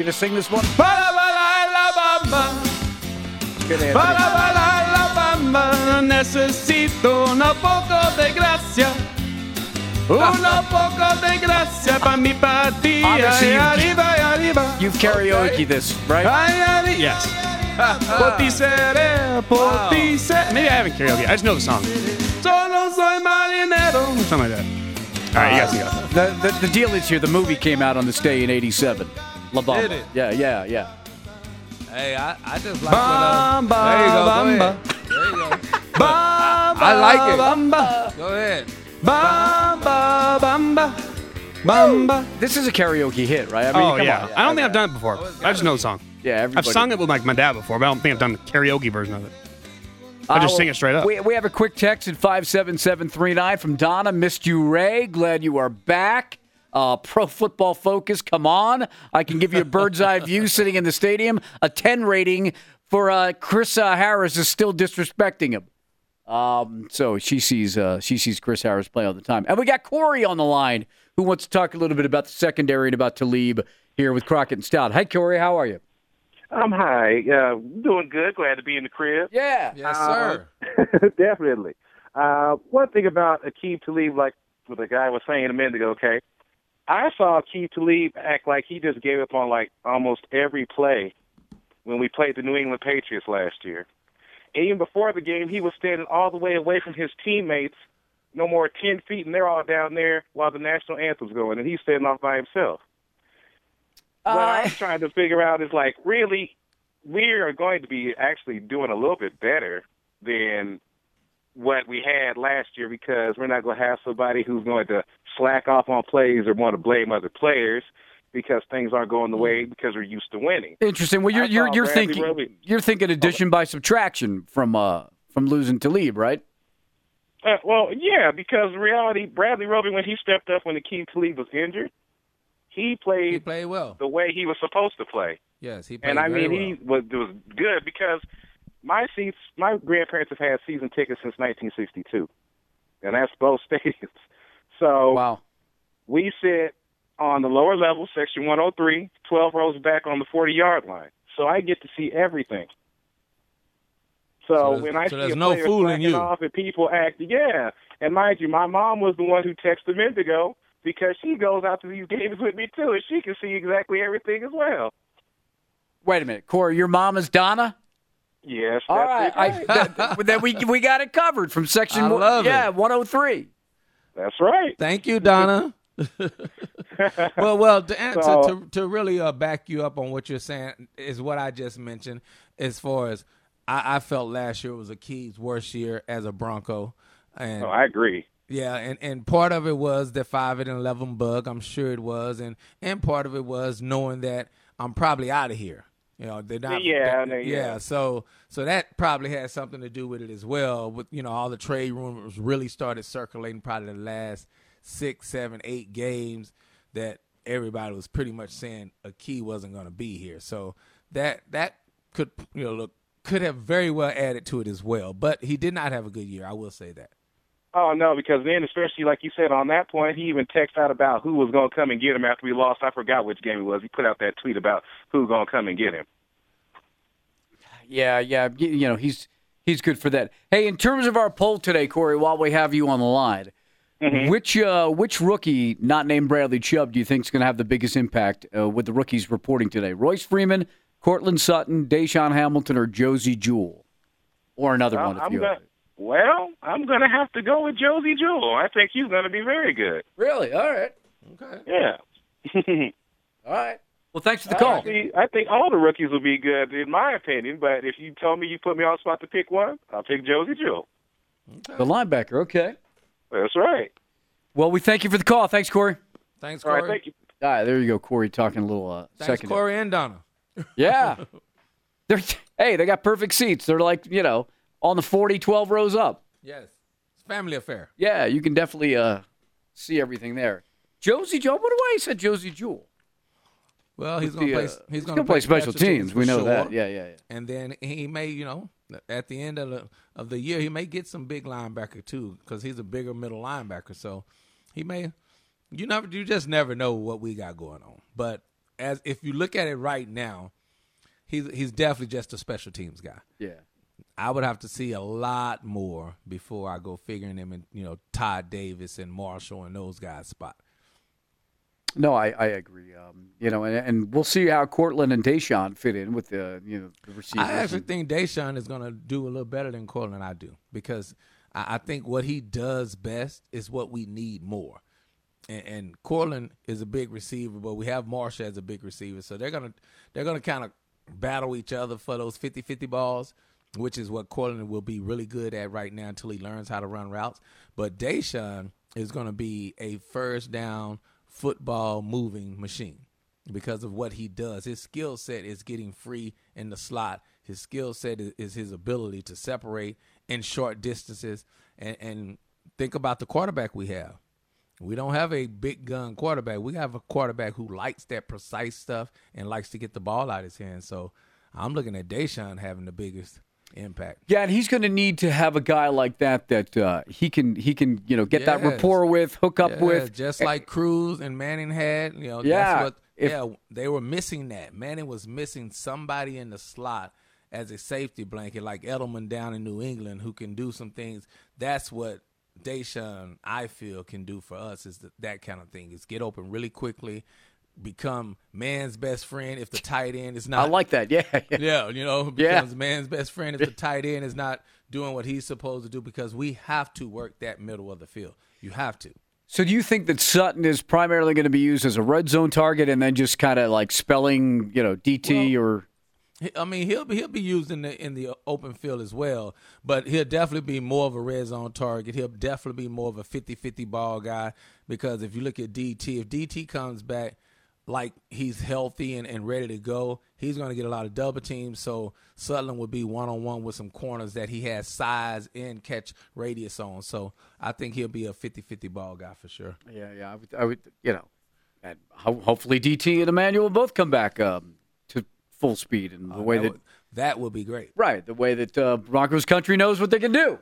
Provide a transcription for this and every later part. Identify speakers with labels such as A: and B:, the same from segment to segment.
A: gonna sing this one?
B: Para bailar la bamba.
A: Good,
B: bamba necesito un poco de gracia. Un poco de gracia para mi partida.
A: Obviously, you-
B: arriba, y arriba.
A: You've karaoke this, right?
B: Yes. Por ti seré, por ti seré. Maybe I haven't karaoke. I just know the song. Solo soy marinero. Something like that. All right, you guys go.
A: Uh, the, the the deal is here. The movie came out on this day in '87. La Bamba.
C: Did it?
A: Yeah, yeah, yeah.
C: Hey, I, I just like when, uh, There you go. Go ahead. There you go.
B: Bamba,
C: I like it.
B: Bamba,
C: Go ahead.
B: bamba, bamba, bamba.
A: This is a karaoke hit, right? I mean,
B: Oh
A: come
B: yeah.
A: on.
B: I don't think I've done it before. I just know the song.
A: Yeah,
B: I've sung it with like my dad before, but I don't think I've done the karaoke version of it. I just
A: Uh,
B: sing it straight up.
A: We, we have a quick text at 57739 from Donna. Missed you, Ray. Glad you are back. Uh, Pro Football Focus, come on. I can give you a bird's eye view sitting in the stadium. A 10 rating for uh, Chris uh, Harris is still disrespecting him. Um, so she sees uh, she sees Chris Harris play all the time. And we got Corey on the line who wants to talk a little bit about the secondary and about Talib here with Crockett and Stout. Hi, Corey. How are you?
D: I'm high. Uh, doing good. Glad to be in the crib.
A: Yeah.
C: Yes, sir.
D: Definitely. Uh, one thing about Aqib Talib, like what the guy was saying a minute ago, okay, I saw Aqib Talib act like he just gave up on like almost every play when we played the New England Patriots last year. And even before the game, he was standing all the way away from his teammates, no more than 10 feet, and they're all down there while the national anthem's going, and he's standing off by himself. what
A: Uh,
D: I'm trying to figure out is like, really, we are going to be actually doing a little bit better than what we had last year because we're not going to have somebody who's going to slack off on plays or want to blame other players because things aren't going the way because we're used to winning.
A: Interesting. Well, you're you're you're thinking
D: Roby.
A: you're thinking addition by subtraction from uh from losing to Talib, right?
D: Uh, well, yeah, because reality, Bradley Roby, when he stepped up when Aqib Talib was injured, he played
C: He played well.
D: the way he was supposed to play.
C: Yes, he played
D: and I
C: very
D: mean,
C: well.
D: he was was good because my seats, my grandparents have had season tickets since 1962, and that's both stadiums. So
A: Wow.
D: we sit on the lower level, section 103, 12 rows back on the 40 yard line. So I get to see everything. So,
C: So
D: when I
C: so
D: see
C: there's
D: a
C: no fooling you.
D: off and people act, yeah. And mind you, my mom was the one who texted a minute ago because she goes out to these games with me too, and she can see exactly everything as well.
A: Wait a minute, Corey. Your mom is Donna.
D: Yes,
A: All
D: that's
A: right. I, that, that we we got it covered from section.
C: I
A: one-
C: love it.
A: yeah, 103.
D: That's right.
C: Thank you, Donna. well, well, to, answer,
D: So-
C: to to really uh, back you up on what you're saying is what I just mentioned. As far as I, I felt last year was Aqib's worst year as a Bronco, and
D: Oh, I agree.
C: yeah, and, and part of it was the five and eleven bug. I'm sure it was, and and part of it was knowing that I'm probably out of here. You know, they're not.
D: Yeah,
C: they-
D: yeah.
C: yeah. So so that probably had something to do with it as well. With you know, all the trade rumors really started circulating probably the last six, seven, eight games that everybody was pretty much saying Aqib wasn't going to be here. So that that could you know look could have very well added to it as well. But he did not have a good year. I will say that.
D: Oh no, because then, especially like you said on that point, he even texted out about who was going to come and get him after we lost. I forgot which game it was. He put out that tweet about who's going to come and get him.
A: Yeah, yeah. You know, he's he's good for that. Hey, in terms of our poll today, Corey, while we have you on the line, which uh, which rookie not named Bradley Chubb do you think is going to have the biggest impact uh, with the rookies reporting today? Royce Freeman, Courtland Sutton, DaeSean Hamilton, or Josey Jewell, or another one if
D: I'm
A: you
D: gonna, well, I'm going to have to go with Josey Jewell. I think he's going to be very good.
A: really. All right,
C: Okay.
D: Yeah.
A: all right. Well, thanks for the call.
D: I think, I think all the rookies will be good, in my opinion. But if you told me you put me on spot to pick one, I'll pick Josey Jewell.
A: The linebacker. Okay.
D: That's right.
A: Well, we thank you for the call. Thanks, Corey.
C: Thanks, Corey.
D: right, thank you.
A: All right, there you go, Corey, talking a little uh,
C: Thanks,
A: second.
C: Corey and Donna.
A: Yeah. They're hey, they got perfect seats. They're like, you know, on the 40, 12 rows up.
C: Yes. It's a family affair.
A: Yeah, you can definitely uh, see everything there. Josie Joe, what do I said Josey Jewell?
C: Well, he's going to play.
A: uh,
C: he's
A: he's
C: going
A: gonna play special teams. We know that. Yeah, yeah, yeah.
C: And then he may, you know, at the end of the of the year, he may get some big linebacker too, because he's a bigger middle linebacker. So he may. You never. You just never know what we got going on. But as if you look at it right now, he's he's definitely just a special teams guy.
A: Yeah.
C: I would have to see a lot more before I go figuring him in, you know, Todd Davis and Marshall and those guys' spot.
A: No, I, I agree. Um, you know, and, and we'll see how Courtland and DaeSean fit in with the you know the receivers.
C: I actually
A: and-
C: think DaeSean is going to do a little better than Courtland I do because I, I think what he does best is what we need more. And, and Courtland is a big receiver, but we have Marshall as a big receiver, so they're gonna they're gonna kind of battle each other for those 50-50 balls, which is what Courtland will be really good at right now until he learns how to run routes. But DaeSean is going to be a first down football moving machine because of what he does. His skill set is getting free in the slot. His skill set is, is his ability to separate in short distances. And, and think about the quarterback we have. We don't have a big gun quarterback. We have a quarterback who likes that precise stuff and likes to get the ball out of his hand. So I'm looking at DaeSean having the biggest impact.
A: Yeah, and he's going to need to have a guy like that that uh, he can he can you know get that rapport with, hook up with.
C: just like Cruz and Manning had. You know,
A: Yeah,
C: that's what.
A: if-
C: yeah, they were missing that. Manning was missing somebody in the slot as a safety blanket, like Edelman down in New England, who can do some things. That's what DaeSean, I feel, can do for us. Is that, that kind of thing? Is get open really quickly, become man's best friend if the tight end is not
A: I like that. Yeah, yeah.
C: yeah, you know,
A: Yeah.
C: becomes man's best friend if the tight end is not doing what he's supposed to do because we have to work that middle of the field. You have to.
A: So do you think that Sutton is primarily going to be used as a red zone target and then just kind of like spelling, you know, DT or
C: I mean, he'll be he'll be used in the in the open field as well, but he'll definitely be more of a red zone target. He'll definitely be more of a 50-50 ball guy because if you look at DT, if DT comes back like he's healthy and, and ready to go, he's going to get a lot of double teams. So Sutherland would be one on one with some corners that he has size and catch radius on. So I think he'll be a 50-50 ball guy for sure.
A: yeah, yeah. I would, I would you know, and ho- hopefully DT and Emmanuel both come back um, to full speed and the way
C: that
A: that
C: would, that would be great.
A: right the way that uh, Broncos country knows what they can do,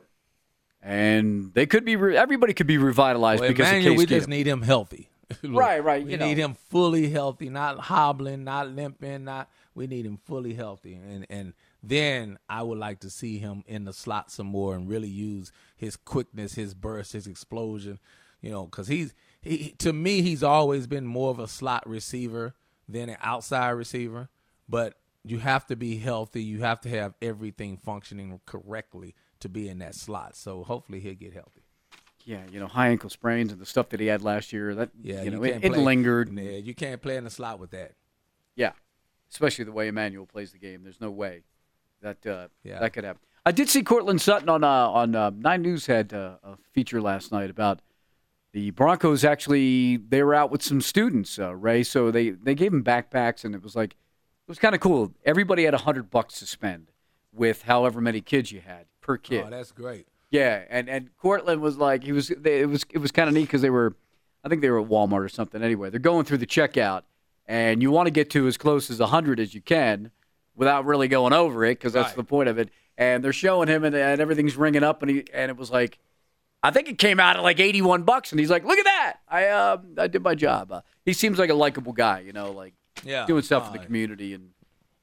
A: and they could be re- everybody could be revitalized
C: Well,
A: because
C: Emmanuel, we just need him healthy.
A: Right, right,
C: We
A: you
C: need
A: know.
C: him fully healthy, not hobbling, not limping, not. We need him fully healthy, and and then I would like to see him in the slot some more and really use his quickness, his burst, his explosion. You know, because he's he to me he's always been more of a slot receiver than an outside receiver, but you have to be healthy. You have to have everything functioning correctly to be in that slot. So hopefully he'll get healthy.
A: Yeah, you know, high ankle sprains and the stuff that he had last year. That
C: Yeah,
A: you know,
C: can't
A: it, it lingered.
C: Yeah, you can't play in the slot with that.
A: Yeah, especially the way Emmanuel plays the game. There's no way that uh,
C: Yeah.
A: that could happen. I did see Courtland Sutton on uh, on uh, Nine News had uh, a feature last night about the Broncos. Actually, they were out with some students, uh, Ray. So they they gave them backpacks, and it was like it was kind of cool. Everybody had a hundred bucks to spend with however many kids you had per kid.
C: Oh, that's great.
A: Yeah, and and Courtland was like he was. They, it was it was kind of neat because they were, I think they were at Walmart or something. Anyway, they're going through the checkout, and you want to get to as close as hundred as you can, without really going over it because that's
C: Right.
A: the point of it. And they're showing him, and, and everything's ringing up, and he and it was like, I think it came out at like eighty one bucks, and he's like, look at that, I uh, I did my job. Uh, he seems like a likable guy, you know, like
C: Yeah,
A: doing stuff for the community and.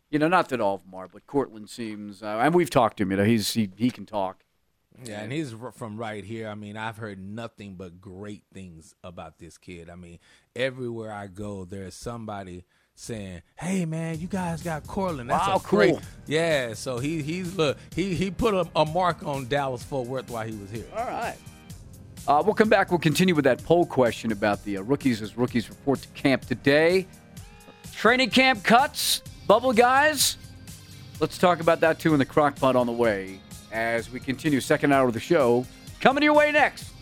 A: You know, not that all of them are, but Courtland seems, uh, and we've talked to him. You know, he's he, he can talk.
C: Yeah, and he's from right here. I mean, I've heard nothing but great things about this kid. I mean, everywhere I go, there's somebody saying, "Hey, man, you guys got Corlin." That's
A: Wow,
C: a great."
A: cool.
C: Yeah, so he he's look he he put a, a mark on Dallas Fort Worth while he was here.
A: All right. Uh, we'll come back. We'll continue with that poll question about the uh, rookies as rookies report to camp today. Training camp cuts, bubble guys. Let's talk about that too in the crock pot on the way as we continue second hour of the show. Coming your way next.